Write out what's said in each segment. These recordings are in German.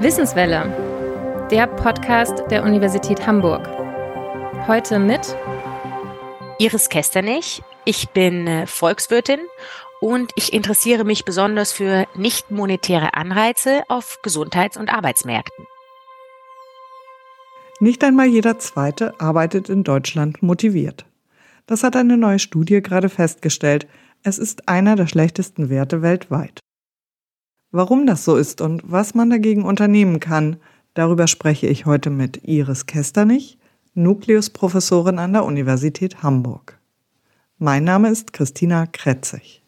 Wissenswelle, der Podcast der Universität Hamburg. Heute mit Iris Kesternich. Ich bin äh, Volkswirtin und ich interessiere mich besonders für nicht monetäre Anreize auf Gesundheits- und Arbeitsmärkten. Nicht einmal jeder Zweite arbeitet in Deutschland motiviert. Das hat eine neue Studie gerade festgestellt. Es ist einer der schlechtesten Werte weltweit. Warum das so ist und was man dagegen unternehmen kann, darüber spreche ich heute mit Iris Kesternich, Nukleusprofessorin an der Universität Hamburg. Mein Name ist Christina Kretzig.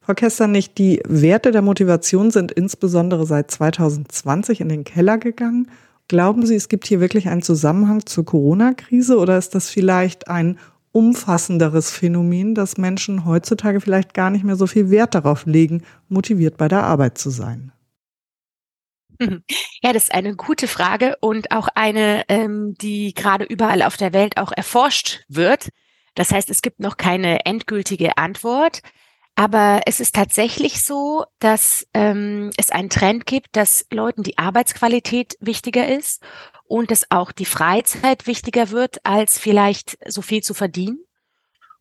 Frau Kesternich, die Werte der Motivation sind insbesondere seit 2020 in den Keller gegangen. Glauben Sie, es gibt hier wirklich einen Zusammenhang zur Corona-Krise oder ist das vielleicht ein umfassenderes Phänomen, dass Menschen heutzutage vielleicht gar nicht mehr so viel Wert darauf legen, motiviert bei der Arbeit zu sein? Ja, das ist eine gute Frage und auch eine, ähm, die gerade überall auf der Welt auch erforscht wird. Das heißt, es gibt noch keine endgültige Antwort. Aber es ist tatsächlich so, dass ähm, es einen Trend gibt, dass Leuten die Arbeitsqualität wichtiger ist und dass auch die Freizeit wichtiger wird, als vielleicht so viel zu verdienen.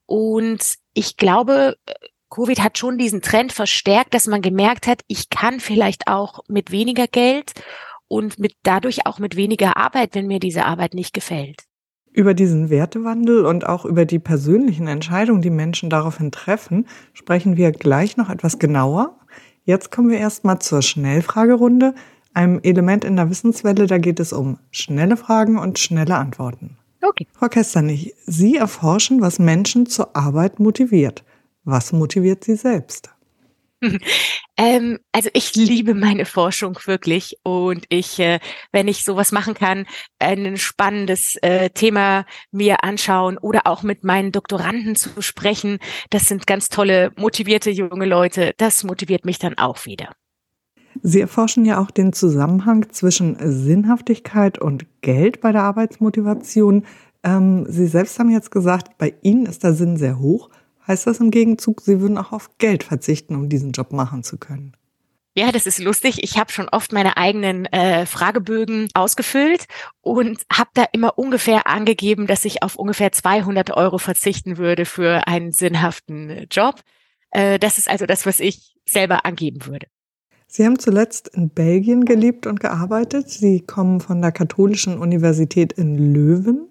Und ich glaube, Covid hat schon diesen Trend verstärkt, dass man gemerkt hat, ich kann vielleicht auch mit weniger Geld und mit dadurch auch mit weniger Arbeit, wenn mir diese Arbeit nicht gefällt. Über diesen Wertewandel und auch über die persönlichen Entscheidungen, die Menschen daraufhin treffen, sprechen wir gleich noch etwas genauer. Jetzt kommen wir erstmal zur Schnellfragerunde, einem Element in der Wissenswelle, da geht es um schnelle Fragen und schnelle Antworten. Okay. Frau Kesternich, Sie erforschen, was Menschen zur Arbeit motiviert. Was motiviert Sie selbst? Ähm, also ich liebe meine Forschung wirklich und ich, äh, wenn ich sowas machen kann, ein spannendes äh, Thema mir anschauen oder auch mit meinen Doktoranden zu sprechen, das sind ganz tolle, motivierte junge Leute, das motiviert mich dann auch wieder. Sie erforschen ja auch den Zusammenhang zwischen Sinnhaftigkeit und Geld bei der Arbeitsmotivation. Ähm, Sie selbst haben jetzt gesagt, bei Ihnen ist der Sinn sehr hoch. Heißt das im Gegenzug, Sie würden auch auf Geld verzichten, um diesen Job machen zu können? Ja, das ist lustig. Ich habe schon oft meine eigenen äh, Fragebögen ausgefüllt und habe da immer ungefähr angegeben, dass ich auf ungefähr 200 Euro verzichten würde für einen sinnhaften Job. Äh, das ist also das, was ich selber angeben würde. Sie haben zuletzt in Belgien gelebt und gearbeitet. Sie kommen von der Katholischen Universität in Löwen.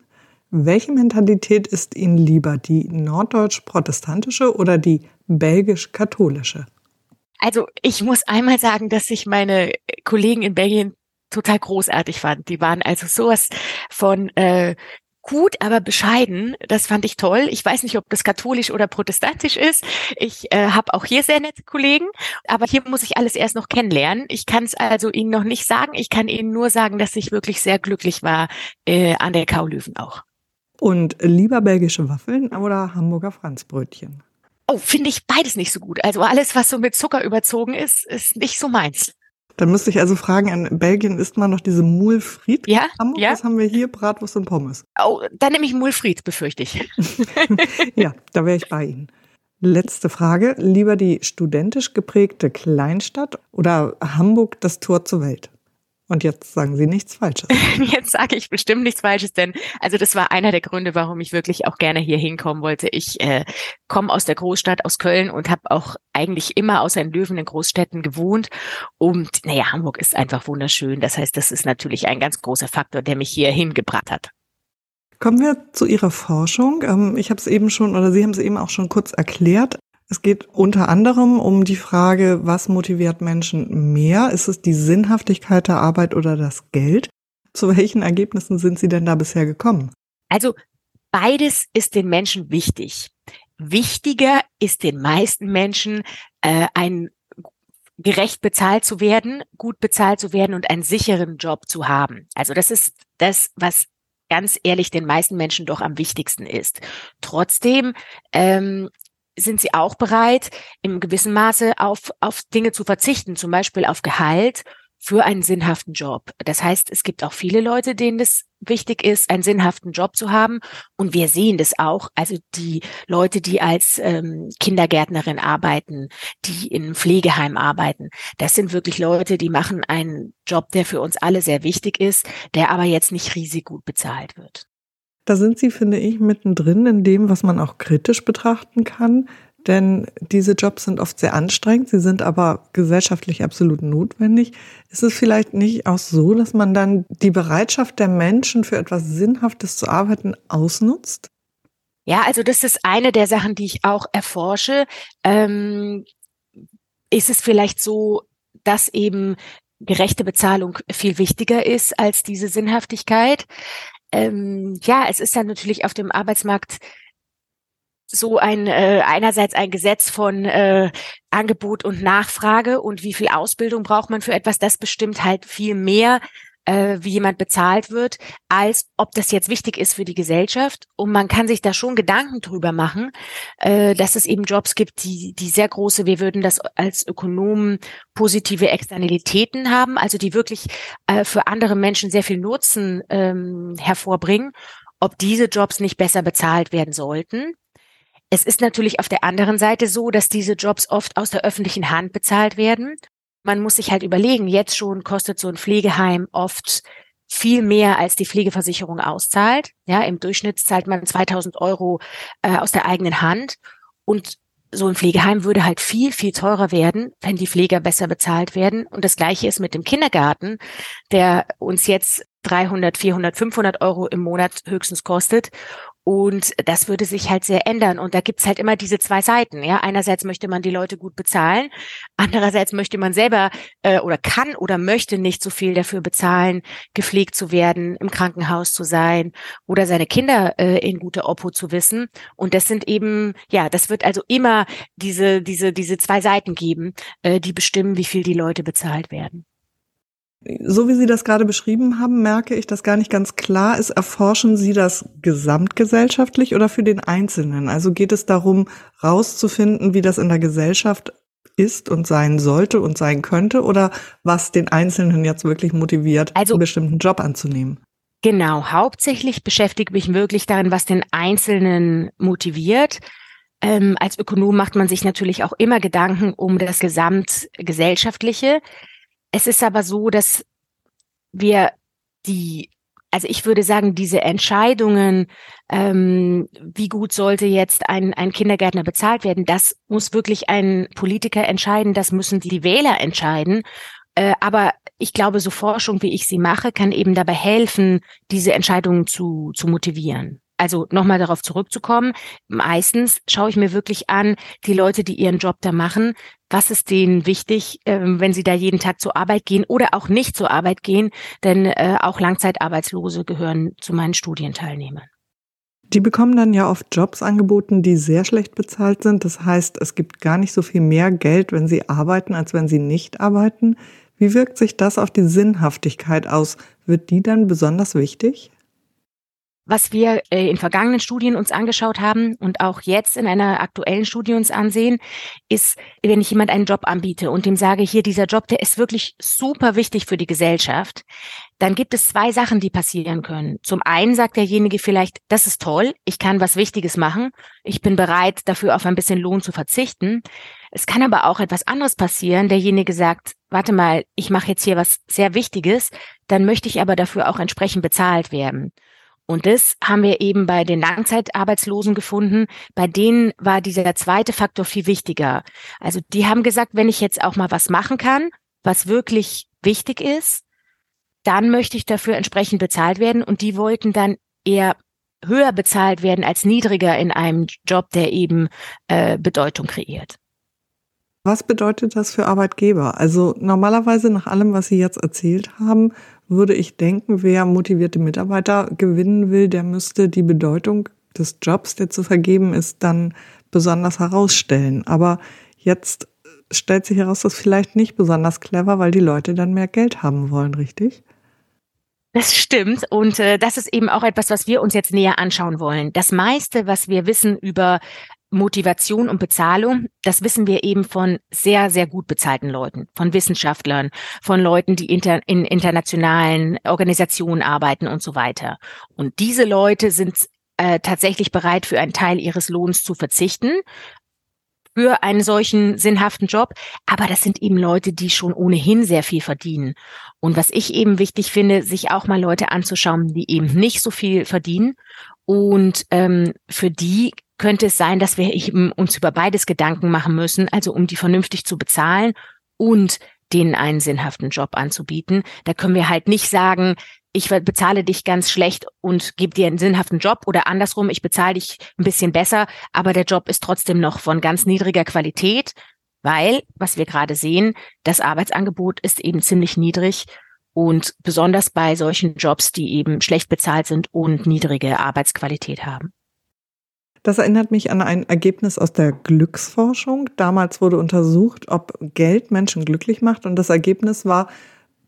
Welche Mentalität ist Ihnen lieber, die norddeutsch-protestantische oder die belgisch-katholische? Also ich muss einmal sagen, dass ich meine Kollegen in Belgien total großartig fand. Die waren also sowas von äh, gut, aber bescheiden. Das fand ich toll. Ich weiß nicht, ob das katholisch oder protestantisch ist. Ich äh, habe auch hier sehr nette Kollegen, aber hier muss ich alles erst noch kennenlernen. Ich kann es also Ihnen noch nicht sagen. Ich kann Ihnen nur sagen, dass ich wirklich sehr glücklich war äh, an der Kaulöwen auch. Und lieber belgische Waffeln oder Hamburger Franzbrötchen? Oh, finde ich beides nicht so gut. Also alles, was so mit Zucker überzogen ist, ist nicht so meins. Dann müsste ich also fragen, in Belgien isst man noch diese Mulfried? Ja, Hamburg, ja. Was haben wir hier? Bratwurst und Pommes. Oh, dann nehme ich Mulfried, befürchte ich. ja, da wäre ich bei Ihnen. Letzte Frage. Lieber die studentisch geprägte Kleinstadt oder Hamburg das Tor zur Welt? Und jetzt sagen Sie nichts Falsches. Jetzt sage ich bestimmt nichts Falsches, denn also das war einer der Gründe, warum ich wirklich auch gerne hier hinkommen wollte. Ich äh, komme aus der Großstadt, aus Köln und habe auch eigentlich immer außer in Löwen in Großstädten gewohnt. Und naja, Hamburg ist einfach wunderschön. Das heißt, das ist natürlich ein ganz großer Faktor, der mich hier hingebracht hat. Kommen wir zu Ihrer Forschung. Ähm, ich habe es eben schon, oder Sie haben es eben auch schon kurz erklärt. Es geht unter anderem um die Frage, was motiviert Menschen mehr? Ist es die Sinnhaftigkeit der Arbeit oder das Geld? Zu welchen Ergebnissen sind Sie denn da bisher gekommen? Also beides ist den Menschen wichtig. Wichtiger ist den meisten Menschen äh, ein gerecht bezahlt zu werden, gut bezahlt zu werden und einen sicheren Job zu haben. Also das ist das, was ganz ehrlich den meisten Menschen doch am wichtigsten ist. Trotzdem ähm, sind sie auch bereit, im gewissen Maße auf, auf Dinge zu verzichten, zum Beispiel auf Gehalt für einen sinnhaften Job. Das heißt, es gibt auch viele Leute, denen es wichtig ist, einen sinnhaften Job zu haben. Und wir sehen das auch. Also die Leute, die als ähm, Kindergärtnerin arbeiten, die in Pflegeheim arbeiten, das sind wirklich Leute, die machen einen Job, der für uns alle sehr wichtig ist, der aber jetzt nicht riesig gut bezahlt wird. Da sind Sie, finde ich, mittendrin in dem, was man auch kritisch betrachten kann. Denn diese Jobs sind oft sehr anstrengend, sie sind aber gesellschaftlich absolut notwendig. Ist es vielleicht nicht auch so, dass man dann die Bereitschaft der Menschen für etwas Sinnhaftes zu arbeiten ausnutzt? Ja, also das ist eine der Sachen, die ich auch erforsche. Ähm, ist es vielleicht so, dass eben gerechte Bezahlung viel wichtiger ist als diese Sinnhaftigkeit? Ähm, ja, es ist dann natürlich auf dem Arbeitsmarkt so ein äh, einerseits ein Gesetz von äh, Angebot und Nachfrage und wie viel Ausbildung braucht man für etwas, das bestimmt halt viel mehr äh, wie jemand bezahlt wird, als ob das jetzt wichtig ist für die Gesellschaft. Und man kann sich da schon Gedanken drüber machen, äh, dass es eben Jobs gibt, die, die sehr große, wir würden das als Ökonomen positive Externalitäten haben, also die wirklich äh, für andere Menschen sehr viel Nutzen ähm, hervorbringen, ob diese Jobs nicht besser bezahlt werden sollten. Es ist natürlich auf der anderen Seite so, dass diese Jobs oft aus der öffentlichen Hand bezahlt werden man muss sich halt überlegen, jetzt schon kostet so ein Pflegeheim oft viel mehr als die Pflegeversicherung auszahlt. Ja, im Durchschnitt zahlt man 2000 Euro äh, aus der eigenen Hand und so ein Pflegeheim würde halt viel, viel teurer werden, wenn die Pfleger besser bezahlt werden. Und das Gleiche ist mit dem Kindergarten, der uns jetzt 300, 400, 500 Euro im Monat höchstens kostet. Und das würde sich halt sehr ändern. Und da gibt's halt immer diese zwei Seiten. Ja, einerseits möchte man die Leute gut bezahlen, andererseits möchte man selber äh, oder kann oder möchte nicht so viel dafür bezahlen, gepflegt zu werden, im Krankenhaus zu sein oder seine Kinder äh, in guter Obhut zu wissen. Und das sind eben, ja, das wird also immer diese diese diese zwei Seiten geben, äh, die bestimmen, wie viel die Leute bezahlt werden. So wie Sie das gerade beschrieben haben, merke ich, dass gar nicht ganz klar ist, erforschen Sie das gesamtgesellschaftlich oder für den Einzelnen? Also geht es darum, rauszufinden, wie das in der Gesellschaft ist und sein sollte und sein könnte oder was den Einzelnen jetzt wirklich motiviert, also, einen bestimmten Job anzunehmen? Genau, hauptsächlich beschäftige mich wirklich darin, was den Einzelnen motiviert. Ähm, als Ökonom macht man sich natürlich auch immer Gedanken um das Gesamtgesellschaftliche. Es ist aber so, dass wir die, also ich würde sagen, diese Entscheidungen, ähm, wie gut sollte jetzt ein, ein Kindergärtner bezahlt werden, das muss wirklich ein Politiker entscheiden, das müssen die Wähler entscheiden. Äh, aber ich glaube, so Forschung, wie ich sie mache, kann eben dabei helfen, diese Entscheidungen zu, zu motivieren also nochmal darauf zurückzukommen, meistens schaue ich mir wirklich an, die Leute, die ihren Job da machen, was ist denen wichtig, äh, wenn sie da jeden Tag zur Arbeit gehen oder auch nicht zur Arbeit gehen, denn äh, auch Langzeitarbeitslose gehören zu meinen Studienteilnehmern. Die bekommen dann ja oft Jobs angeboten, die sehr schlecht bezahlt sind. Das heißt, es gibt gar nicht so viel mehr Geld, wenn sie arbeiten, als wenn sie nicht arbeiten. Wie wirkt sich das auf die Sinnhaftigkeit aus? Wird die dann besonders wichtig? Was wir äh, in vergangenen Studien uns angeschaut haben und auch jetzt in einer aktuellen Studie uns ansehen, ist, wenn ich jemand einen Job anbiete und dem sage, hier dieser Job, der ist wirklich super wichtig für die Gesellschaft, dann gibt es zwei Sachen, die passieren können. Zum einen sagt derjenige vielleicht, das ist toll, ich kann was Wichtiges machen, ich bin bereit, dafür auf ein bisschen Lohn zu verzichten. Es kann aber auch etwas anderes passieren. Derjenige sagt, warte mal, ich mache jetzt hier was sehr Wichtiges, dann möchte ich aber dafür auch entsprechend bezahlt werden. Und das haben wir eben bei den Langzeitarbeitslosen gefunden. Bei denen war dieser zweite Faktor viel wichtiger. Also die haben gesagt, wenn ich jetzt auch mal was machen kann, was wirklich wichtig ist, dann möchte ich dafür entsprechend bezahlt werden. Und die wollten dann eher höher bezahlt werden als niedriger in einem Job, der eben äh, Bedeutung kreiert. Was bedeutet das für Arbeitgeber? Also normalerweise nach allem, was Sie jetzt erzählt haben, würde ich denken, wer motivierte Mitarbeiter gewinnen will, der müsste die Bedeutung des Jobs, der zu vergeben ist, dann besonders herausstellen. Aber jetzt stellt sich heraus, das ist vielleicht nicht besonders clever, weil die Leute dann mehr Geld haben wollen, richtig? Das stimmt. Und äh, das ist eben auch etwas, was wir uns jetzt näher anschauen wollen. Das meiste, was wir wissen über Motivation und Bezahlung, das wissen wir eben von sehr, sehr gut bezahlten Leuten, von Wissenschaftlern, von Leuten, die inter, in internationalen Organisationen arbeiten und so weiter. Und diese Leute sind äh, tatsächlich bereit, für einen Teil ihres Lohns zu verzichten für einen solchen sinnhaften Job. Aber das sind eben Leute, die schon ohnehin sehr viel verdienen. Und was ich eben wichtig finde, sich auch mal Leute anzuschauen, die eben nicht so viel verdienen. Und ähm, für die könnte es sein, dass wir eben uns über beides Gedanken machen müssen, also um die vernünftig zu bezahlen und denen einen sinnhaften Job anzubieten. Da können wir halt nicht sagen, ich bezahle dich ganz schlecht und gebe dir einen sinnhaften Job oder andersrum, ich bezahle dich ein bisschen besser, aber der Job ist trotzdem noch von ganz niedriger Qualität, weil, was wir gerade sehen, das Arbeitsangebot ist eben ziemlich niedrig und besonders bei solchen Jobs, die eben schlecht bezahlt sind und niedrige Arbeitsqualität haben. Das erinnert mich an ein Ergebnis aus der Glücksforschung. Damals wurde untersucht, ob Geld Menschen glücklich macht. Und das Ergebnis war,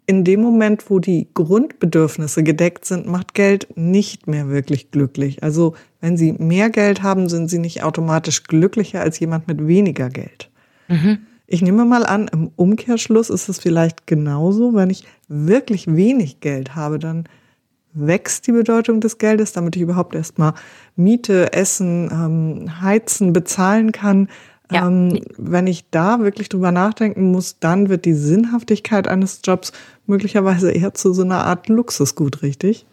in dem Moment, wo die Grundbedürfnisse gedeckt sind, macht Geld nicht mehr wirklich glücklich. Also wenn Sie mehr Geld haben, sind Sie nicht automatisch glücklicher als jemand mit weniger Geld. Mhm. Ich nehme mal an, im Umkehrschluss ist es vielleicht genauso, wenn ich wirklich wenig Geld habe, dann wächst die Bedeutung des Geldes, damit ich überhaupt erstmal Miete, Essen, ähm, Heizen bezahlen kann. Ja. Ähm, wenn ich da wirklich drüber nachdenken muss, dann wird die Sinnhaftigkeit eines Jobs möglicherweise eher zu so einer Art Luxusgut, richtig?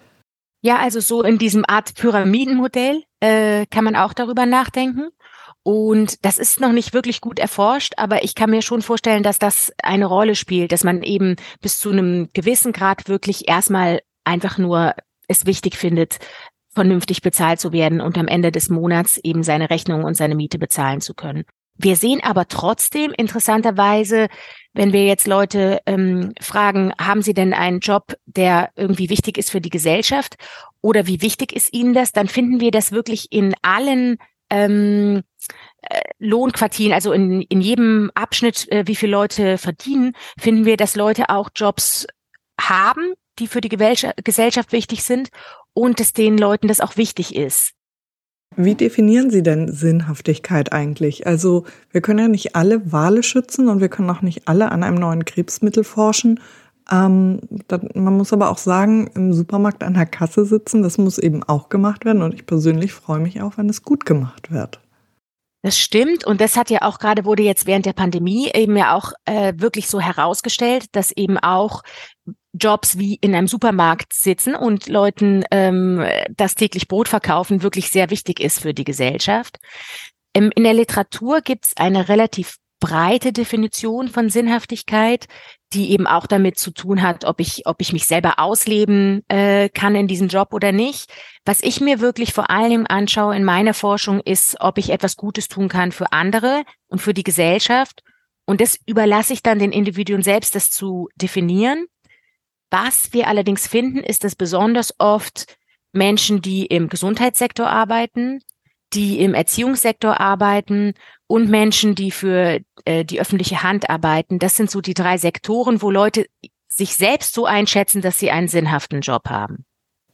Ja, also so in diesem Art Pyramidenmodell äh, kann man auch darüber nachdenken. Und das ist noch nicht wirklich gut erforscht, aber ich kann mir schon vorstellen, dass das eine Rolle spielt, dass man eben bis zu einem gewissen Grad wirklich erstmal einfach nur es wichtig findet, vernünftig bezahlt zu werden und am Ende des Monats eben seine Rechnung und seine Miete bezahlen zu können. Wir sehen aber trotzdem interessanterweise, wenn wir jetzt Leute ähm, fragen, haben sie denn einen Job, der irgendwie wichtig ist für die Gesellschaft oder wie wichtig ist ihnen das, dann finden wir das wirklich in allen ähm, äh, Lohnquartieren, also in, in jedem Abschnitt, äh, wie viele Leute verdienen, finden wir, dass Leute auch Jobs haben, die für die Gesellschaft wichtig sind und dass den Leuten das auch wichtig ist. Wie definieren Sie denn Sinnhaftigkeit eigentlich? Also wir können ja nicht alle Wale schützen und wir können auch nicht alle an einem neuen Krebsmittel forschen. Ähm, das, man muss aber auch sagen, im Supermarkt an der Kasse sitzen, das muss eben auch gemacht werden. Und ich persönlich freue mich auch, wenn es gut gemacht wird. Das stimmt und das hat ja auch gerade wurde jetzt während der Pandemie eben ja auch äh, wirklich so herausgestellt, dass eben auch Jobs wie in einem Supermarkt sitzen und Leuten ähm, das täglich Brot verkaufen wirklich sehr wichtig ist für die Gesellschaft. Ähm, in der Literatur gibt es eine relativ breite Definition von Sinnhaftigkeit, die eben auch damit zu tun hat, ob ich, ob ich mich selber ausleben äh, kann in diesem Job oder nicht. Was ich mir wirklich vor allem anschaue in meiner Forschung ist, ob ich etwas Gutes tun kann für andere und für die Gesellschaft. Und das überlasse ich dann den Individuen selbst, das zu definieren. Was wir allerdings finden, ist, dass besonders oft Menschen, die im Gesundheitssektor arbeiten, die im Erziehungssektor arbeiten und Menschen, die für äh, die öffentliche Hand arbeiten. Das sind so die drei Sektoren, wo Leute sich selbst so einschätzen, dass sie einen sinnhaften Job haben.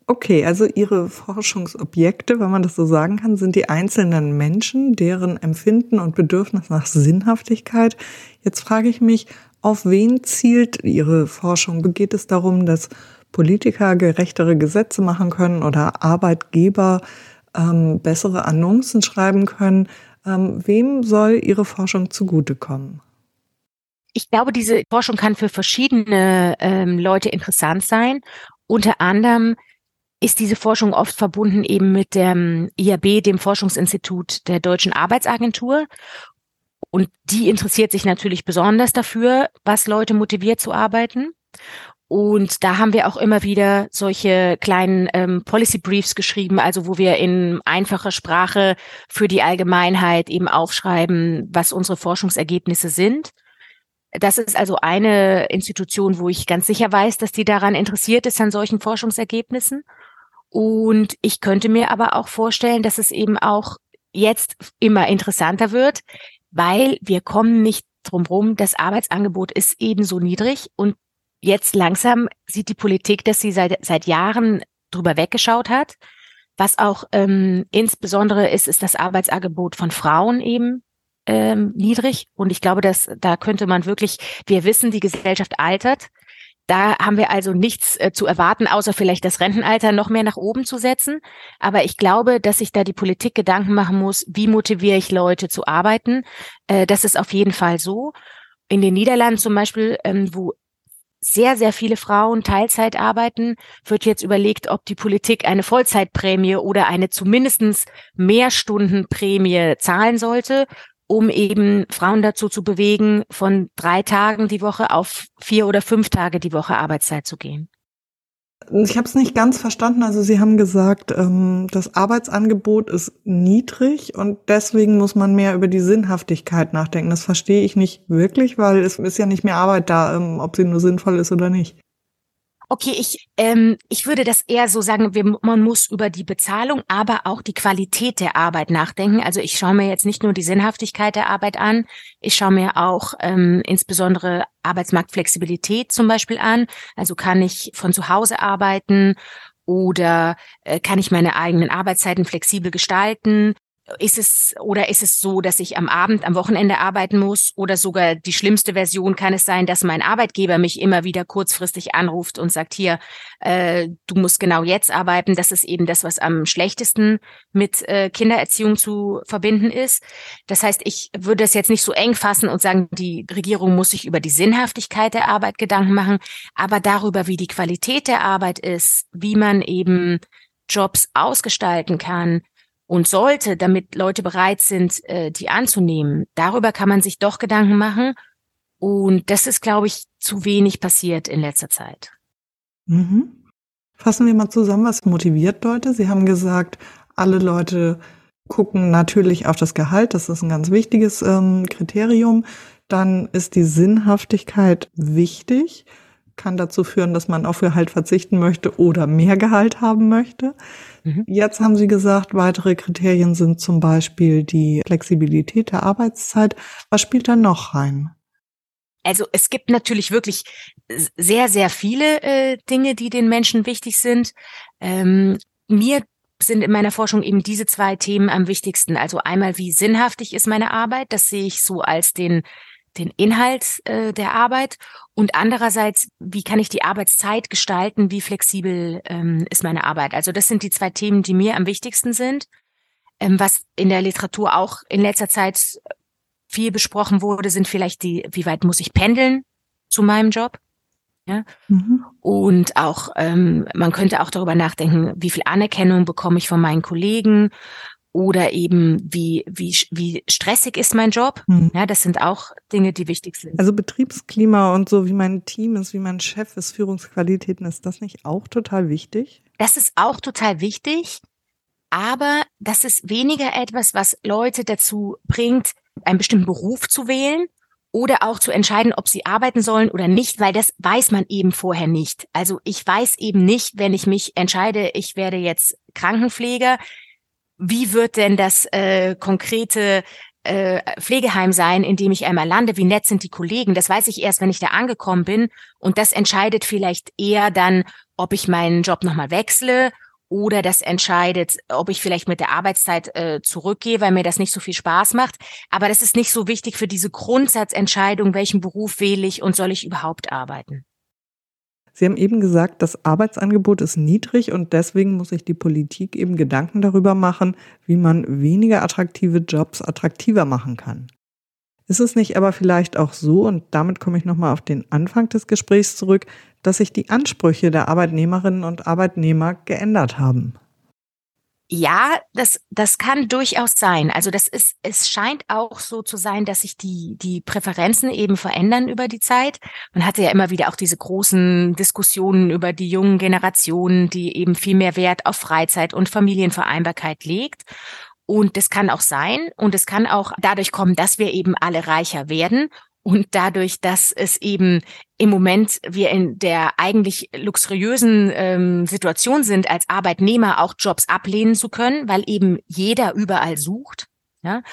Okay, also Ihre Forschungsobjekte, wenn man das so sagen kann, sind die einzelnen Menschen, deren Empfinden und Bedürfnis nach Sinnhaftigkeit. Jetzt frage ich mich, auf wen zielt Ihre Forschung? Geht es darum, dass Politiker gerechtere Gesetze machen können oder Arbeitgeber ähm, bessere Annoncen schreiben können. Ähm, wem soll Ihre Forschung zugutekommen? Ich glaube, diese Forschung kann für verschiedene ähm, Leute interessant sein. Unter anderem ist diese Forschung oft verbunden eben mit dem IAB, dem Forschungsinstitut der Deutschen Arbeitsagentur. Und die interessiert sich natürlich besonders dafür, was Leute motiviert zu arbeiten. Und da haben wir auch immer wieder solche kleinen ähm, Policy Briefs geschrieben, also wo wir in einfacher Sprache für die Allgemeinheit eben aufschreiben, was unsere Forschungsergebnisse sind. Das ist also eine Institution, wo ich ganz sicher weiß, dass die daran interessiert ist an solchen Forschungsergebnissen. Und ich könnte mir aber auch vorstellen, dass es eben auch jetzt immer interessanter wird, weil wir kommen nicht drum rum, das Arbeitsangebot ist ebenso niedrig und jetzt langsam sieht die Politik, dass sie seit, seit Jahren drüber weggeschaut hat, Was auch ähm, insbesondere ist, ist das Arbeitsangebot von Frauen eben ähm, niedrig. Und ich glaube, dass da könnte man wirklich, wir wissen, die Gesellschaft altert. Da haben wir also nichts äh, zu erwarten, außer vielleicht das Rentenalter noch mehr nach oben zu setzen. Aber ich glaube, dass sich da die Politik Gedanken machen muss, wie motiviere ich Leute zu arbeiten. Äh, das ist auf jeden Fall so. In den Niederlanden zum Beispiel, ähm, wo sehr, sehr viele Frauen Teilzeit arbeiten, wird jetzt überlegt, ob die Politik eine Vollzeitprämie oder eine zumindestens Mehrstundenprämie zahlen sollte, um eben Frauen dazu zu bewegen, von drei Tagen die Woche auf vier oder fünf Tage die Woche Arbeitszeit zu gehen. Ich habe es nicht ganz verstanden. Also Sie haben gesagt, ähm, das Arbeitsangebot ist niedrig und deswegen muss man mehr über die Sinnhaftigkeit nachdenken. Das verstehe ich nicht wirklich, weil es ist ja nicht mehr Arbeit da, ähm, ob sie nur sinnvoll ist oder nicht. Okay, ich, ähm, ich würde das eher so sagen, wir, man muss über die Bezahlung, aber auch die Qualität der Arbeit nachdenken. Also ich schaue mir jetzt nicht nur die Sinnhaftigkeit der Arbeit an, ich schaue mir auch ähm, insbesondere Arbeitsmarktflexibilität zum Beispiel an. Also kann ich von zu Hause arbeiten oder äh, kann ich meine eigenen Arbeitszeiten flexibel gestalten? Ist es oder ist es so, dass ich am Abend, am Wochenende arbeiten muss oder sogar die schlimmste Version kann es sein, dass mein Arbeitgeber mich immer wieder kurzfristig anruft und sagt hier, äh, du musst genau jetzt arbeiten. Das ist eben das, was am schlechtesten mit äh, Kindererziehung zu verbinden ist. Das heißt, ich würde es jetzt nicht so eng fassen und sagen, die Regierung muss sich über die Sinnhaftigkeit der Arbeit Gedanken machen, aber darüber, wie die Qualität der Arbeit ist, wie man eben Jobs ausgestalten kann, und sollte, damit Leute bereit sind, äh, die anzunehmen. Darüber kann man sich doch Gedanken machen. Und das ist, glaube ich, zu wenig passiert in letzter Zeit. Mhm. Fassen wir mal zusammen, was motiviert Leute? Sie haben gesagt, alle Leute gucken natürlich auf das Gehalt. Das ist ein ganz wichtiges ähm, Kriterium. Dann ist die Sinnhaftigkeit wichtig kann dazu führen, dass man auf Gehalt verzichten möchte oder mehr Gehalt haben möchte. Mhm. Jetzt haben Sie gesagt, weitere Kriterien sind zum Beispiel die Flexibilität der Arbeitszeit. Was spielt da noch rein? Also es gibt natürlich wirklich sehr, sehr viele äh, Dinge, die den Menschen wichtig sind. Ähm, mir sind in meiner Forschung eben diese zwei Themen am wichtigsten. Also einmal, wie sinnhaftig ist meine Arbeit? Das sehe ich so als den den Inhalt äh, der Arbeit und andererseits, wie kann ich die Arbeitszeit gestalten, wie flexibel ähm, ist meine Arbeit. Also das sind die zwei Themen, die mir am wichtigsten sind. Ähm, was in der Literatur auch in letzter Zeit viel besprochen wurde, sind vielleicht die, wie weit muss ich pendeln zu meinem Job? Ja? Mhm. Und auch, ähm, man könnte auch darüber nachdenken, wie viel Anerkennung bekomme ich von meinen Kollegen oder eben wie, wie, wie stressig ist mein Job. Hm. Ja, das sind auch Dinge, die wichtig sind. Also Betriebsklima und so, wie mein Team ist, wie mein Chef ist, Führungsqualitäten, ist das nicht auch total wichtig? Das ist auch total wichtig, aber das ist weniger etwas, was Leute dazu bringt, einen bestimmten Beruf zu wählen oder auch zu entscheiden, ob sie arbeiten sollen oder nicht, weil das weiß man eben vorher nicht. Also ich weiß eben nicht, wenn ich mich entscheide, ich werde jetzt Krankenpfleger, wie wird denn das äh, konkrete äh, Pflegeheim sein, in dem ich einmal lande? Wie nett sind die Kollegen? Das weiß ich erst, wenn ich da angekommen bin. Und das entscheidet vielleicht eher dann, ob ich meinen Job nochmal wechsle oder das entscheidet, ob ich vielleicht mit der Arbeitszeit äh, zurückgehe, weil mir das nicht so viel Spaß macht. Aber das ist nicht so wichtig für diese Grundsatzentscheidung, welchen Beruf wähle ich und soll ich überhaupt arbeiten. Sie haben eben gesagt, das Arbeitsangebot ist niedrig und deswegen muss sich die Politik eben Gedanken darüber machen, wie man weniger attraktive Jobs attraktiver machen kann. Ist es nicht aber vielleicht auch so, und damit komme ich nochmal auf den Anfang des Gesprächs zurück, dass sich die Ansprüche der Arbeitnehmerinnen und Arbeitnehmer geändert haben? Ja, das, das kann durchaus sein. Also das ist, es scheint auch so zu sein, dass sich die, die Präferenzen eben verändern über die Zeit. Man hatte ja immer wieder auch diese großen Diskussionen über die jungen Generationen, die eben viel mehr Wert auf Freizeit und Familienvereinbarkeit legt. Und das kann auch sein. Und es kann auch dadurch kommen, dass wir eben alle reicher werden und dadurch, dass es eben im Moment wir in der eigentlich luxuriösen ähm, Situation sind, als Arbeitnehmer auch Jobs ablehnen zu können, weil eben jeder überall sucht. Ja?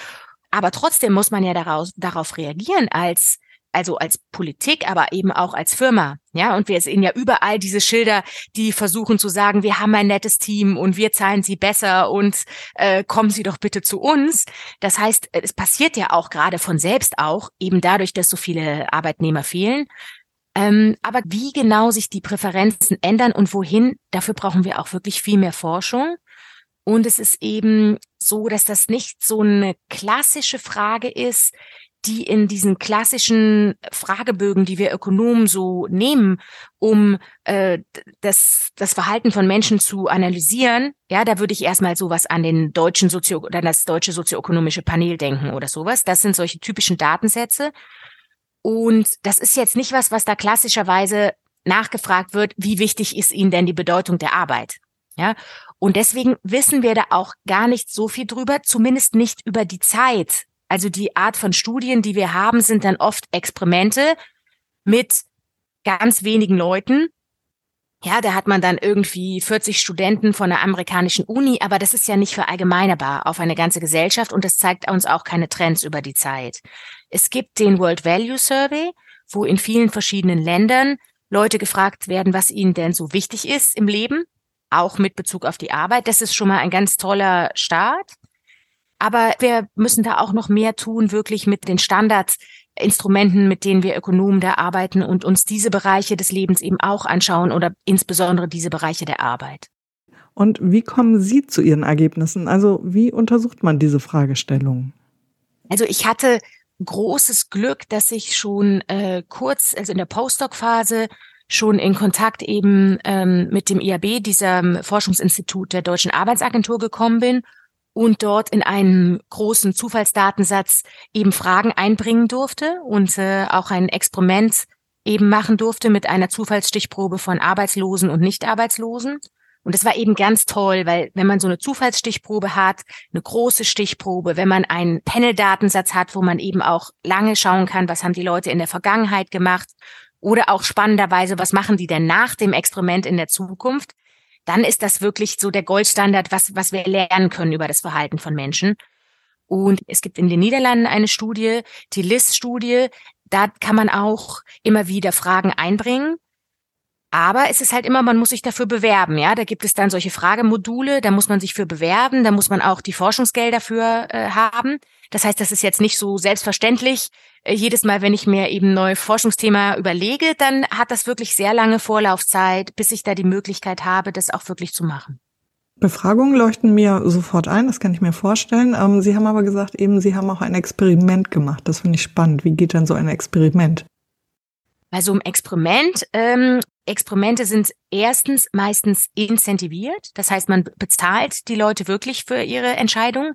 Aber trotzdem muss man ja daraus, darauf reagieren als also als Politik, aber eben auch als Firma. Ja, und wir sehen ja überall diese Schilder, die versuchen zu sagen, wir haben ein nettes Team und wir zahlen sie besser und äh, kommen Sie doch bitte zu uns. Das heißt, es passiert ja auch gerade von selbst auch, eben dadurch, dass so viele Arbeitnehmer fehlen. Ähm, aber wie genau sich die Präferenzen ändern und wohin, dafür brauchen wir auch wirklich viel mehr Forschung. Und es ist eben so, dass das nicht so eine klassische Frage ist, die in diesen klassischen Fragebögen, die wir Ökonomen so nehmen, um äh, das, das Verhalten von Menschen zu analysieren, ja, da würde ich erstmal sowas an den deutschen Sozio oder das deutsche sozioökonomische Panel denken oder sowas. Das sind solche typischen Datensätze. Und das ist jetzt nicht was, was da klassischerweise nachgefragt wird, wie wichtig ist Ihnen denn die Bedeutung der Arbeit? Ja, und deswegen wissen wir da auch gar nicht so viel drüber, zumindest nicht über die Zeit. Also die Art von Studien, die wir haben, sind dann oft Experimente mit ganz wenigen Leuten. Ja, da hat man dann irgendwie 40 Studenten von einer amerikanischen Uni, aber das ist ja nicht verallgemeinerbar auf eine ganze Gesellschaft und das zeigt uns auch keine Trends über die Zeit. Es gibt den World Value Survey, wo in vielen verschiedenen Ländern Leute gefragt werden, was ihnen denn so wichtig ist im Leben auch mit Bezug auf die Arbeit. Das ist schon mal ein ganz toller Start. Aber wir müssen da auch noch mehr tun, wirklich mit den Standardinstrumenten, mit denen wir Ökonomen da arbeiten und uns diese Bereiche des Lebens eben auch anschauen oder insbesondere diese Bereiche der Arbeit. Und wie kommen Sie zu Ihren Ergebnissen? Also wie untersucht man diese Fragestellungen? Also ich hatte großes Glück, dass ich schon äh, kurz, also in der Postdoc-Phase, schon in Kontakt eben ähm, mit dem IAB, diesem Forschungsinstitut der Deutschen Arbeitsagentur gekommen bin und dort in einem großen Zufallsdatensatz eben Fragen einbringen durfte und äh, auch ein Experiment eben machen durfte mit einer Zufallsstichprobe von Arbeitslosen und Nichtarbeitslosen. Und das war eben ganz toll, weil wenn man so eine Zufallsstichprobe hat, eine große Stichprobe, wenn man einen Panel-Datensatz hat, wo man eben auch lange schauen kann, was haben die Leute in der Vergangenheit gemacht oder auch spannenderweise, was machen die denn nach dem Experiment in der Zukunft? Dann ist das wirklich so der Goldstandard, was, was wir lernen können über das Verhalten von Menschen. Und es gibt in den Niederlanden eine Studie, die LIS-Studie. Da kann man auch immer wieder Fragen einbringen. Aber es ist halt immer, man muss sich dafür bewerben, ja. Da gibt es dann solche Fragemodule, da muss man sich für bewerben, da muss man auch die Forschungsgelder für äh, haben. Das heißt, das ist jetzt nicht so selbstverständlich. Äh, jedes Mal, wenn ich mir eben ein neues Forschungsthema überlege, dann hat das wirklich sehr lange Vorlaufzeit, bis ich da die Möglichkeit habe, das auch wirklich zu machen. Befragungen leuchten mir sofort ein, das kann ich mir vorstellen. Ähm, Sie haben aber gesagt, eben, Sie haben auch ein Experiment gemacht. Das finde ich spannend. Wie geht dann so ein Experiment? Bei so einem Experiment ähm, Experimente sind erstens meistens incentiviert. Das heißt, man bezahlt die Leute wirklich für ihre Entscheidung.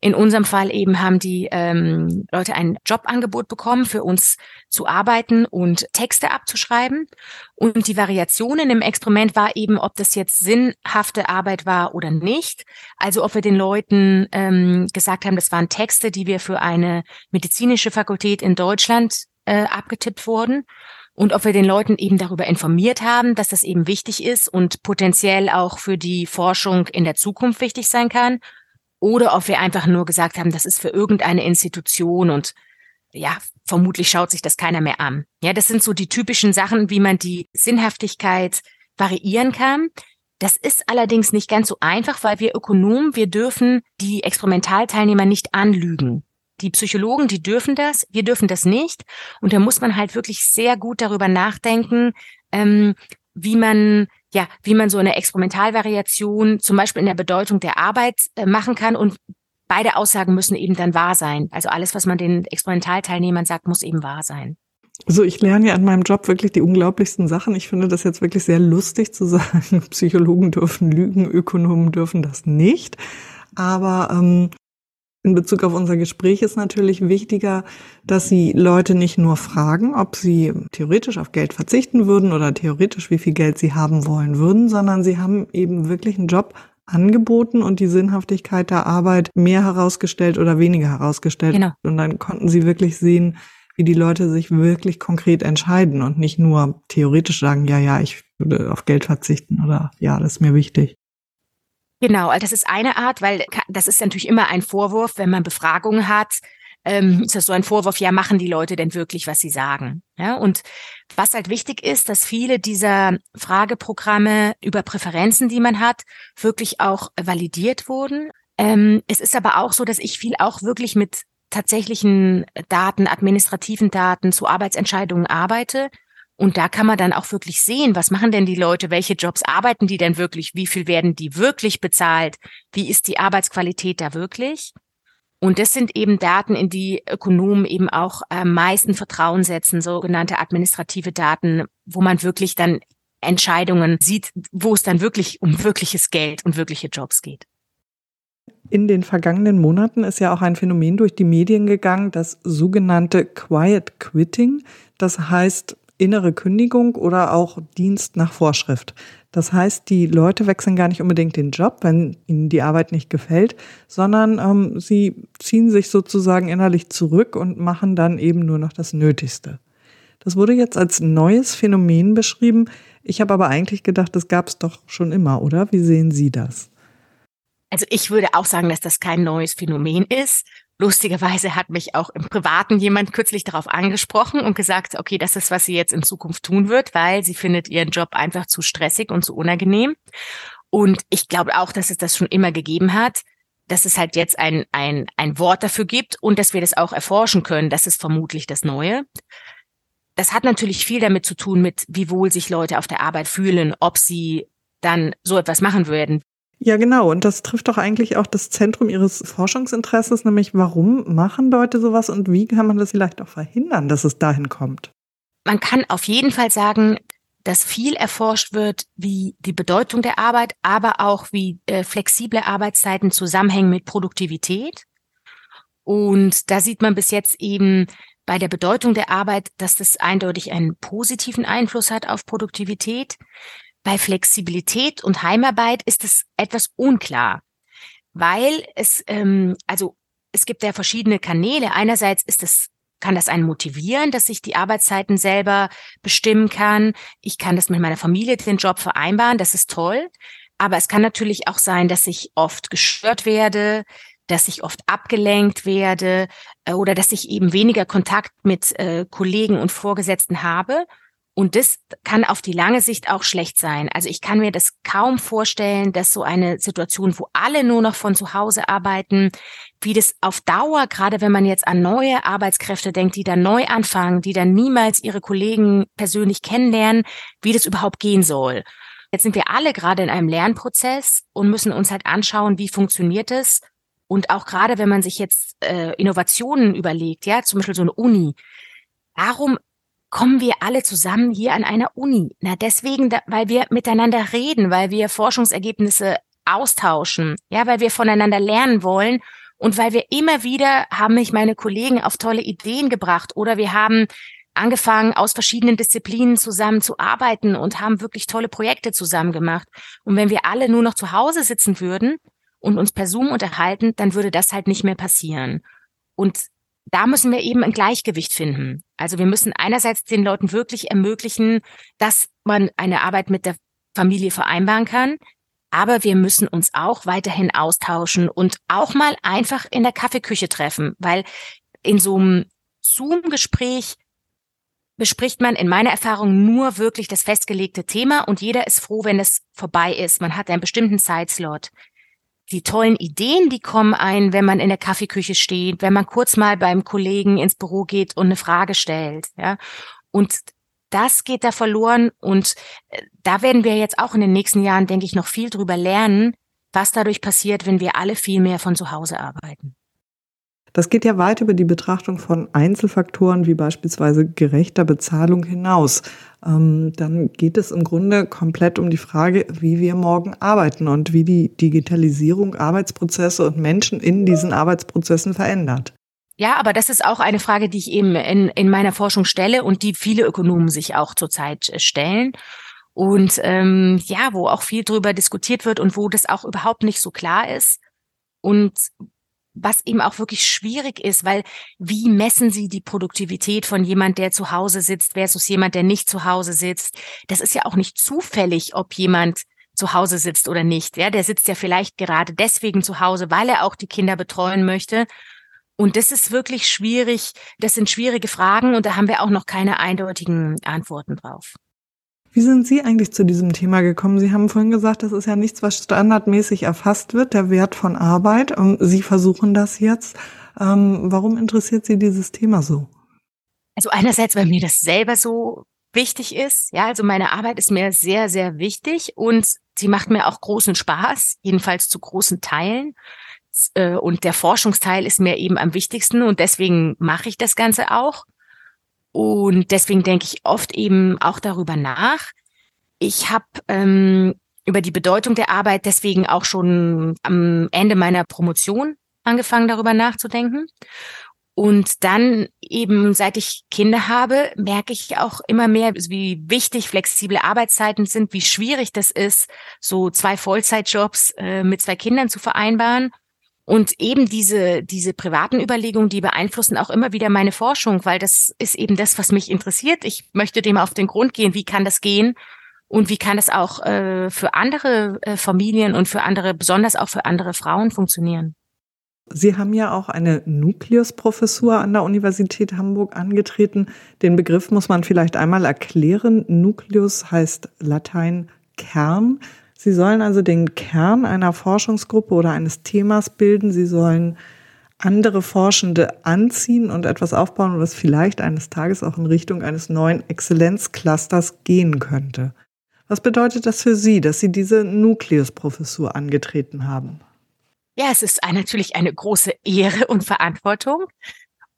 In unserem Fall eben haben die ähm, Leute ein Jobangebot bekommen, für uns zu arbeiten und Texte abzuschreiben. Und die Variationen im Experiment war eben, ob das jetzt sinnhafte Arbeit war oder nicht. Also ob wir den Leuten ähm, gesagt haben, das waren Texte, die wir für eine medizinische Fakultät in Deutschland äh, abgetippt wurden und ob wir den Leuten eben darüber informiert haben, dass das eben wichtig ist und potenziell auch für die Forschung in der Zukunft wichtig sein kann, oder ob wir einfach nur gesagt haben, das ist für irgendeine Institution und ja, vermutlich schaut sich das keiner mehr an. Ja, das sind so die typischen Sachen, wie man die Sinnhaftigkeit variieren kann. Das ist allerdings nicht ganz so einfach, weil wir Ökonomen, wir dürfen die Experimentalteilnehmer nicht anlügen. Die Psychologen, die dürfen das, wir dürfen das nicht. Und da muss man halt wirklich sehr gut darüber nachdenken, ähm, wie man ja, wie man so eine Experimentalvariation zum Beispiel in der Bedeutung der Arbeit äh, machen kann und beide Aussagen müssen eben dann wahr sein. Also alles, was man den Experimentalteilnehmern sagt, muss eben wahr sein. Also ich lerne ja an meinem Job wirklich die unglaublichsten Sachen. Ich finde das jetzt wirklich sehr lustig zu sagen, Psychologen dürfen lügen, Ökonomen dürfen das nicht. Aber ähm, in Bezug auf unser Gespräch ist natürlich wichtiger, dass Sie Leute nicht nur fragen, ob sie theoretisch auf Geld verzichten würden oder theoretisch wie viel Geld sie haben wollen würden, sondern Sie haben eben wirklich einen Job angeboten und die Sinnhaftigkeit der Arbeit mehr herausgestellt oder weniger herausgestellt. Genau. Und dann konnten Sie wirklich sehen, wie die Leute sich wirklich konkret entscheiden und nicht nur theoretisch sagen, ja, ja, ich würde auf Geld verzichten oder ja, das ist mir wichtig. Genau, also das ist eine Art, weil das ist natürlich immer ein Vorwurf, wenn man Befragungen hat, ähm, ist das so ein Vorwurf, ja, machen die Leute denn wirklich, was sie sagen? Ja, und was halt wichtig ist, dass viele dieser Frageprogramme über Präferenzen, die man hat, wirklich auch validiert wurden. Ähm, es ist aber auch so, dass ich viel auch wirklich mit tatsächlichen Daten, administrativen Daten zu Arbeitsentscheidungen arbeite. Und da kann man dann auch wirklich sehen, was machen denn die Leute, welche Jobs arbeiten die denn wirklich, wie viel werden die wirklich bezahlt, wie ist die Arbeitsqualität da wirklich. Und das sind eben Daten, in die Ökonomen eben auch am meisten Vertrauen setzen, sogenannte administrative Daten, wo man wirklich dann Entscheidungen sieht, wo es dann wirklich um wirkliches Geld und wirkliche Jobs geht. In den vergangenen Monaten ist ja auch ein Phänomen durch die Medien gegangen, das sogenannte Quiet Quitting. Das heißt innere Kündigung oder auch Dienst nach Vorschrift. Das heißt, die Leute wechseln gar nicht unbedingt den Job, wenn ihnen die Arbeit nicht gefällt, sondern ähm, sie ziehen sich sozusagen innerlich zurück und machen dann eben nur noch das Nötigste. Das wurde jetzt als neues Phänomen beschrieben. Ich habe aber eigentlich gedacht, das gab es doch schon immer, oder? Wie sehen Sie das? Also ich würde auch sagen, dass das kein neues Phänomen ist. Lustigerweise hat mich auch im Privaten jemand kürzlich darauf angesprochen und gesagt, okay, das ist, was sie jetzt in Zukunft tun wird, weil sie findet ihren Job einfach zu stressig und zu unangenehm. Und ich glaube auch, dass es das schon immer gegeben hat, dass es halt jetzt ein, ein, ein Wort dafür gibt und dass wir das auch erforschen können. Das ist vermutlich das Neue. Das hat natürlich viel damit zu tun, mit wie wohl sich Leute auf der Arbeit fühlen, ob sie dann so etwas machen würden, ja, genau. Und das trifft doch eigentlich auch das Zentrum Ihres Forschungsinteresses, nämlich warum machen Leute sowas und wie kann man das vielleicht auch verhindern, dass es dahin kommt? Man kann auf jeden Fall sagen, dass viel erforscht wird, wie die Bedeutung der Arbeit, aber auch wie äh, flexible Arbeitszeiten zusammenhängen mit Produktivität. Und da sieht man bis jetzt eben bei der Bedeutung der Arbeit, dass das eindeutig einen positiven Einfluss hat auf Produktivität. Bei Flexibilität und Heimarbeit ist es etwas unklar, weil es, ähm, also es gibt ja verschiedene Kanäle. Einerseits ist es kann das einen motivieren, dass ich die Arbeitszeiten selber bestimmen kann. Ich kann das mit meiner Familie den Job vereinbaren. Das ist toll. Aber es kann natürlich auch sein, dass ich oft gestört werde, dass ich oft abgelenkt werde äh, oder dass ich eben weniger Kontakt mit äh, Kollegen und Vorgesetzten habe. Und das kann auf die lange Sicht auch schlecht sein. Also ich kann mir das kaum vorstellen, dass so eine Situation, wo alle nur noch von zu Hause arbeiten, wie das auf Dauer, gerade wenn man jetzt an neue Arbeitskräfte denkt, die dann neu anfangen, die dann niemals ihre Kollegen persönlich kennenlernen, wie das überhaupt gehen soll. Jetzt sind wir alle gerade in einem Lernprozess und müssen uns halt anschauen, wie funktioniert es. Und auch gerade wenn man sich jetzt äh, Innovationen überlegt, ja, zum Beispiel so eine Uni, Warum kommen wir alle zusammen hier an einer Uni. Na, deswegen, weil wir miteinander reden, weil wir Forschungsergebnisse austauschen, ja, weil wir voneinander lernen wollen und weil wir immer wieder haben mich meine Kollegen auf tolle Ideen gebracht oder wir haben angefangen, aus verschiedenen Disziplinen zusammen zu arbeiten und haben wirklich tolle Projekte zusammen gemacht. Und wenn wir alle nur noch zu Hause sitzen würden und uns per Zoom unterhalten, dann würde das halt nicht mehr passieren. Und da müssen wir eben ein Gleichgewicht finden. Also wir müssen einerseits den Leuten wirklich ermöglichen, dass man eine Arbeit mit der Familie vereinbaren kann. Aber wir müssen uns auch weiterhin austauschen und auch mal einfach in der Kaffeeküche treffen, weil in so einem Zoom-Gespräch bespricht man in meiner Erfahrung nur wirklich das festgelegte Thema und jeder ist froh, wenn es vorbei ist. Man hat einen bestimmten Zeitslot die tollen Ideen, die kommen ein, wenn man in der Kaffeeküche steht, wenn man kurz mal beim Kollegen ins Büro geht und eine Frage stellt, ja. Und das geht da verloren und äh, da werden wir jetzt auch in den nächsten Jahren, denke ich, noch viel drüber lernen, was dadurch passiert, wenn wir alle viel mehr von zu Hause arbeiten. Das geht ja weit über die Betrachtung von Einzelfaktoren wie beispielsweise gerechter Bezahlung hinaus. Ähm, dann geht es im Grunde komplett um die Frage, wie wir morgen arbeiten und wie die Digitalisierung Arbeitsprozesse und Menschen in diesen Arbeitsprozessen verändert. Ja, aber das ist auch eine Frage, die ich eben in, in meiner Forschung stelle und die viele Ökonomen sich auch zurzeit äh, stellen. Und ähm, ja, wo auch viel drüber diskutiert wird und wo das auch überhaupt nicht so klar ist. Und was eben auch wirklich schwierig ist, weil wie messen Sie die Produktivität von jemand, der zu Hause sitzt versus jemand, der nicht zu Hause sitzt? Das ist ja auch nicht zufällig, ob jemand zu Hause sitzt oder nicht. Ja, der sitzt ja vielleicht gerade deswegen zu Hause, weil er auch die Kinder betreuen möchte. Und das ist wirklich schwierig. Das sind schwierige Fragen und da haben wir auch noch keine eindeutigen Antworten drauf. Wie sind Sie eigentlich zu diesem Thema gekommen? Sie haben vorhin gesagt, das ist ja nichts, was standardmäßig erfasst wird, der Wert von Arbeit. Sie versuchen das jetzt. Ähm, warum interessiert Sie dieses Thema so? Also einerseits, weil mir das selber so wichtig ist. Ja, also meine Arbeit ist mir sehr, sehr wichtig und sie macht mir auch großen Spaß, jedenfalls zu großen Teilen. Äh, und der Forschungsteil ist mir eben am wichtigsten und deswegen mache ich das Ganze auch. Und deswegen denke ich oft eben auch darüber nach. Ich habe ähm, über die Bedeutung der Arbeit deswegen auch schon am Ende meiner Promotion angefangen, darüber nachzudenken. Und dann eben, seit ich Kinder habe, merke ich auch immer mehr, wie wichtig flexible Arbeitszeiten sind, wie schwierig das ist, so zwei Vollzeitjobs äh, mit zwei Kindern zu vereinbaren. Und eben diese, diese privaten Überlegungen, die beeinflussen auch immer wieder meine Forschung, weil das ist eben das, was mich interessiert. Ich möchte dem auf den Grund gehen, wie kann das gehen und wie kann das auch äh, für andere äh, Familien und für andere, besonders auch für andere Frauen funktionieren. Sie haben ja auch eine Nukleusprofessur an der Universität Hamburg angetreten. Den Begriff muss man vielleicht einmal erklären. Nukleus heißt Latein Kern. Sie sollen also den Kern einer Forschungsgruppe oder eines Themas bilden. Sie sollen andere Forschende anziehen und etwas aufbauen, was vielleicht eines Tages auch in Richtung eines neuen Exzellenzclusters gehen könnte. Was bedeutet das für Sie, dass Sie diese Nukleusprofessur angetreten haben? Ja, es ist natürlich eine große Ehre und Verantwortung.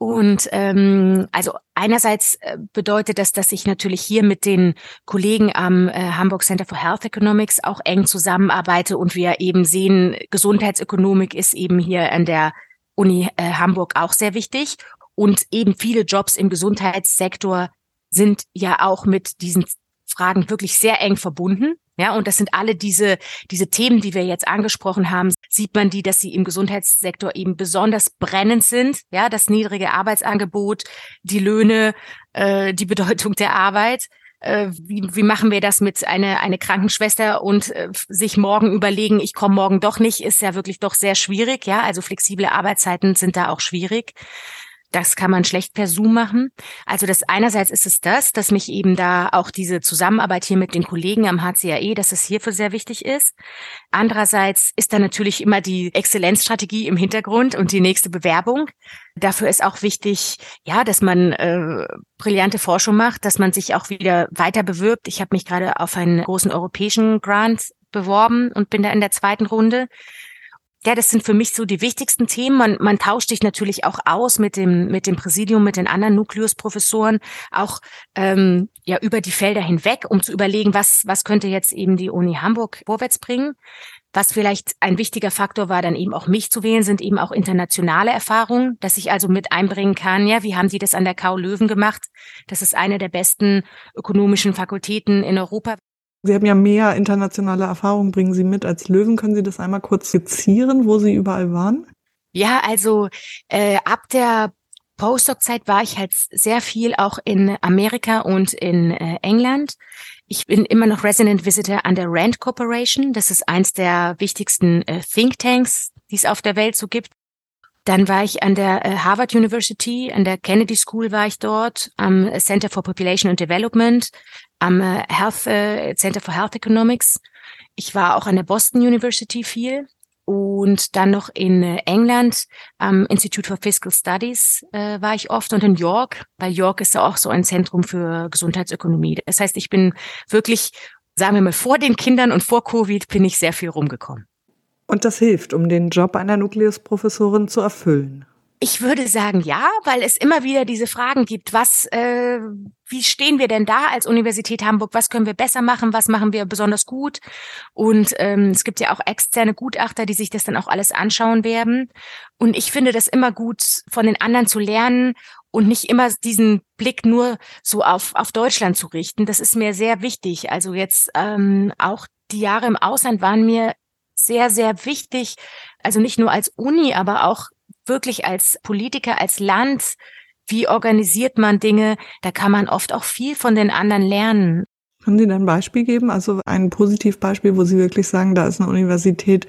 Und ähm, also einerseits äh, bedeutet das, dass ich natürlich hier mit den Kollegen am äh, Hamburg Center for Health Economics auch eng zusammenarbeite und wir eben sehen, Gesundheitsökonomik ist eben hier an der Uni äh, Hamburg auch sehr wichtig. Und eben viele Jobs im Gesundheitssektor sind ja auch mit diesen Fragen wirklich sehr eng verbunden. Ja, und das sind alle diese, diese Themen, die wir jetzt angesprochen haben. Sieht man die, dass sie im Gesundheitssektor eben besonders brennend sind. Ja, das niedrige Arbeitsangebot, die Löhne, äh, die Bedeutung der Arbeit. Äh, wie, wie machen wir das mit einer eine Krankenschwester und äh, sich morgen überlegen, ich komme morgen doch nicht, ist ja wirklich doch sehr schwierig. Ja, also flexible Arbeitszeiten sind da auch schwierig. Das kann man schlecht per Zoom machen. Also das einerseits ist es das, dass mich eben da auch diese Zusammenarbeit hier mit den Kollegen am HCAE, dass es hierfür sehr wichtig ist. Andererseits ist da natürlich immer die Exzellenzstrategie im Hintergrund und die nächste Bewerbung. Dafür ist auch wichtig, ja, dass man äh, brillante Forschung macht, dass man sich auch wieder weiter bewirbt. Ich habe mich gerade auf einen großen europäischen Grant beworben und bin da in der zweiten Runde ja, das sind für mich so die wichtigsten Themen. Man, man tauscht sich natürlich auch aus mit dem, mit dem Präsidium, mit den anderen Nukleusprofessoren, auch ähm, ja über die Felder hinweg, um zu überlegen, was, was könnte jetzt eben die Uni Hamburg vorwärts bringen. Was vielleicht ein wichtiger Faktor war, dann eben auch mich zu wählen, sind eben auch internationale Erfahrungen, dass ich also mit einbringen kann. Ja, wie haben Sie das an der KU Löwen gemacht? Das ist eine der besten ökonomischen Fakultäten in Europa. Sie haben ja mehr internationale Erfahrungen, bringen Sie mit als Löwen. Können Sie das einmal kurz skizzieren, wo Sie überall waren? Ja, also äh, ab der Postdoc-Zeit war ich halt sehr viel auch in Amerika und in äh, England. Ich bin immer noch Resident Visitor an der Rand Corporation. Das ist eins der wichtigsten äh, Think Tanks, die es auf der Welt so gibt. Dann war ich an der äh, Harvard University, an der Kennedy School war ich dort, am Center for Population and Development, am äh, Health äh, Center for Health Economics. Ich war auch an der Boston University viel und dann noch in England am Institute for Fiscal Studies äh, war ich oft und in York, weil York ist ja auch so ein Zentrum für Gesundheitsökonomie. Das heißt, ich bin wirklich, sagen wir mal, vor den Kindern und vor Covid bin ich sehr viel rumgekommen. Und das hilft, um den Job einer Nukleusprofessorin zu erfüllen. Ich würde sagen ja, weil es immer wieder diese Fragen gibt, was, äh, wie stehen wir denn da als Universität Hamburg? Was können wir besser machen? Was machen wir besonders gut? Und ähm, es gibt ja auch externe Gutachter, die sich das dann auch alles anschauen werden. Und ich finde das immer gut, von den anderen zu lernen und nicht immer diesen Blick nur so auf, auf Deutschland zu richten. Das ist mir sehr wichtig. Also jetzt ähm, auch die Jahre im Ausland waren mir sehr, sehr wichtig, also nicht nur als Uni, aber auch wirklich als Politiker, als Land. Wie organisiert man Dinge? Da kann man oft auch viel von den anderen lernen. Können Sie da ein Beispiel geben? Also ein Positivbeispiel, wo Sie wirklich sagen, da ist eine Universität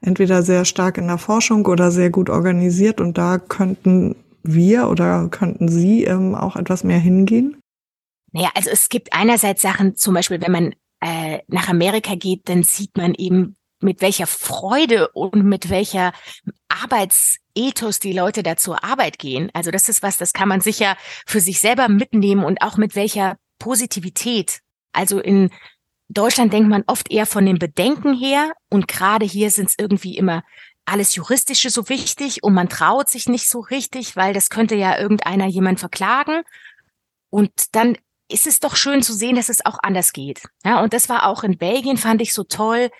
entweder sehr stark in der Forschung oder sehr gut organisiert und da könnten wir oder könnten Sie ähm, auch etwas mehr hingehen? Naja, also es gibt einerseits Sachen, zum Beispiel, wenn man äh, nach Amerika geht, dann sieht man eben, mit welcher Freude und mit welcher Arbeitsethos die Leute da zur Arbeit gehen. Also das ist was, das kann man sicher für sich selber mitnehmen und auch mit welcher Positivität. Also in Deutschland denkt man oft eher von den Bedenken her und gerade hier sind es irgendwie immer alles Juristische so wichtig und man traut sich nicht so richtig, weil das könnte ja irgendeiner jemand verklagen. Und dann ist es doch schön zu sehen, dass es auch anders geht. Ja, und das war auch in Belgien, fand ich so toll.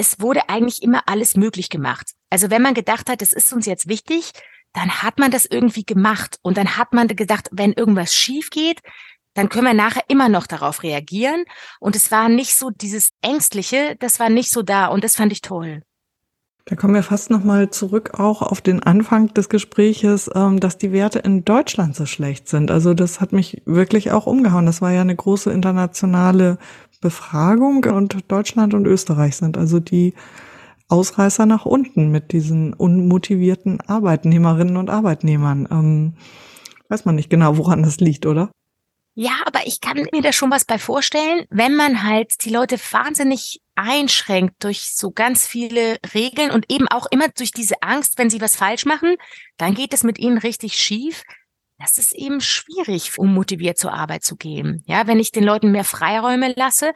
Es wurde eigentlich immer alles möglich gemacht. Also wenn man gedacht hat, das ist uns jetzt wichtig, dann hat man das irgendwie gemacht. Und dann hat man gedacht, wenn irgendwas schief geht, dann können wir nachher immer noch darauf reagieren. Und es war nicht so dieses Ängstliche, das war nicht so da. Und das fand ich toll. Da kommen wir fast nochmal zurück auch auf den Anfang des Gespräches, ähm, dass die Werte in Deutschland so schlecht sind. Also das hat mich wirklich auch umgehauen. Das war ja eine große internationale Befragung und Deutschland und Österreich sind also die Ausreißer nach unten mit diesen unmotivierten Arbeitnehmerinnen und Arbeitnehmern. Ähm, weiß man nicht genau, woran das liegt, oder? Ja, aber ich kann mir da schon was bei vorstellen, wenn man halt die Leute wahnsinnig einschränkt durch so ganz viele Regeln und eben auch immer durch diese Angst, wenn sie was falsch machen, dann geht es mit ihnen richtig schief. Das ist eben schwierig, um motiviert zur Arbeit zu gehen. Ja, wenn ich den Leuten mehr Freiräume lasse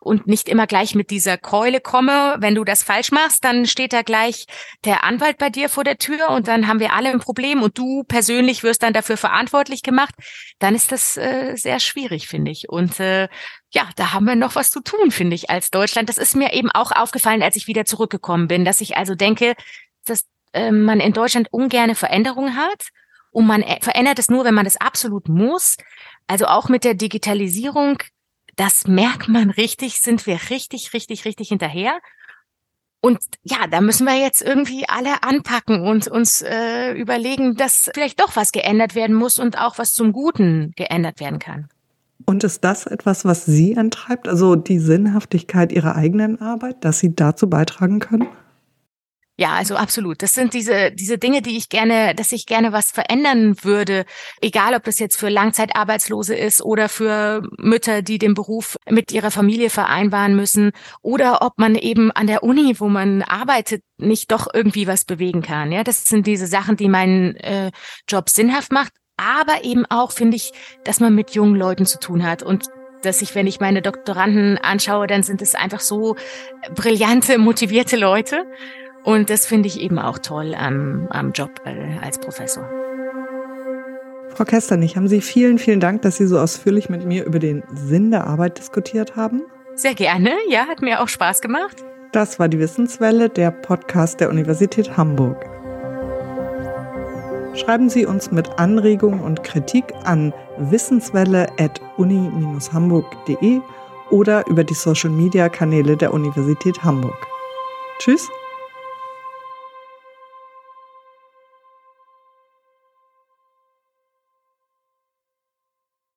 und nicht immer gleich mit dieser Keule komme. Wenn du das falsch machst, dann steht da gleich der Anwalt bei dir vor der Tür und dann haben wir alle ein Problem und du persönlich wirst dann dafür verantwortlich gemacht. Dann ist das äh, sehr schwierig, finde ich. Und äh, ja, da haben wir noch was zu tun, finde ich, als Deutschland. Das ist mir eben auch aufgefallen, als ich wieder zurückgekommen bin, dass ich also denke, dass äh, man in Deutschland ungerne Veränderungen hat. Und man verändert es nur, wenn man das absolut muss. Also auch mit der Digitalisierung das merkt man richtig, sind wir richtig, richtig, richtig hinterher. Und ja, da müssen wir jetzt irgendwie alle anpacken und uns äh, überlegen, dass vielleicht doch was geändert werden muss und auch was zum Guten geändert werden kann. Und ist das etwas, was Sie antreibt, also die Sinnhaftigkeit Ihrer eigenen Arbeit, dass Sie dazu beitragen können? Ja, also absolut. Das sind diese, diese Dinge, die ich gerne, dass ich gerne was verändern würde. Egal, ob das jetzt für Langzeitarbeitslose ist oder für Mütter, die den Beruf mit ihrer Familie vereinbaren müssen oder ob man eben an der Uni, wo man arbeitet, nicht doch irgendwie was bewegen kann. Ja, das sind diese Sachen, die meinen äh, Job sinnhaft macht. Aber eben auch finde ich, dass man mit jungen Leuten zu tun hat und dass ich, wenn ich meine Doktoranden anschaue, dann sind es einfach so brillante, motivierte Leute. Und das finde ich eben auch toll am, am Job als Professor. Frau Kesternich, haben Sie vielen, vielen Dank, dass Sie so ausführlich mit mir über den Sinn der Arbeit diskutiert haben. Sehr gerne, ja, hat mir auch Spaß gemacht. Das war die Wissenswelle, der Podcast der Universität Hamburg. Schreiben Sie uns mit Anregungen und Kritik an wissenswelle.uni-hamburg.de oder über die Social-Media-Kanäle der Universität Hamburg. Tschüss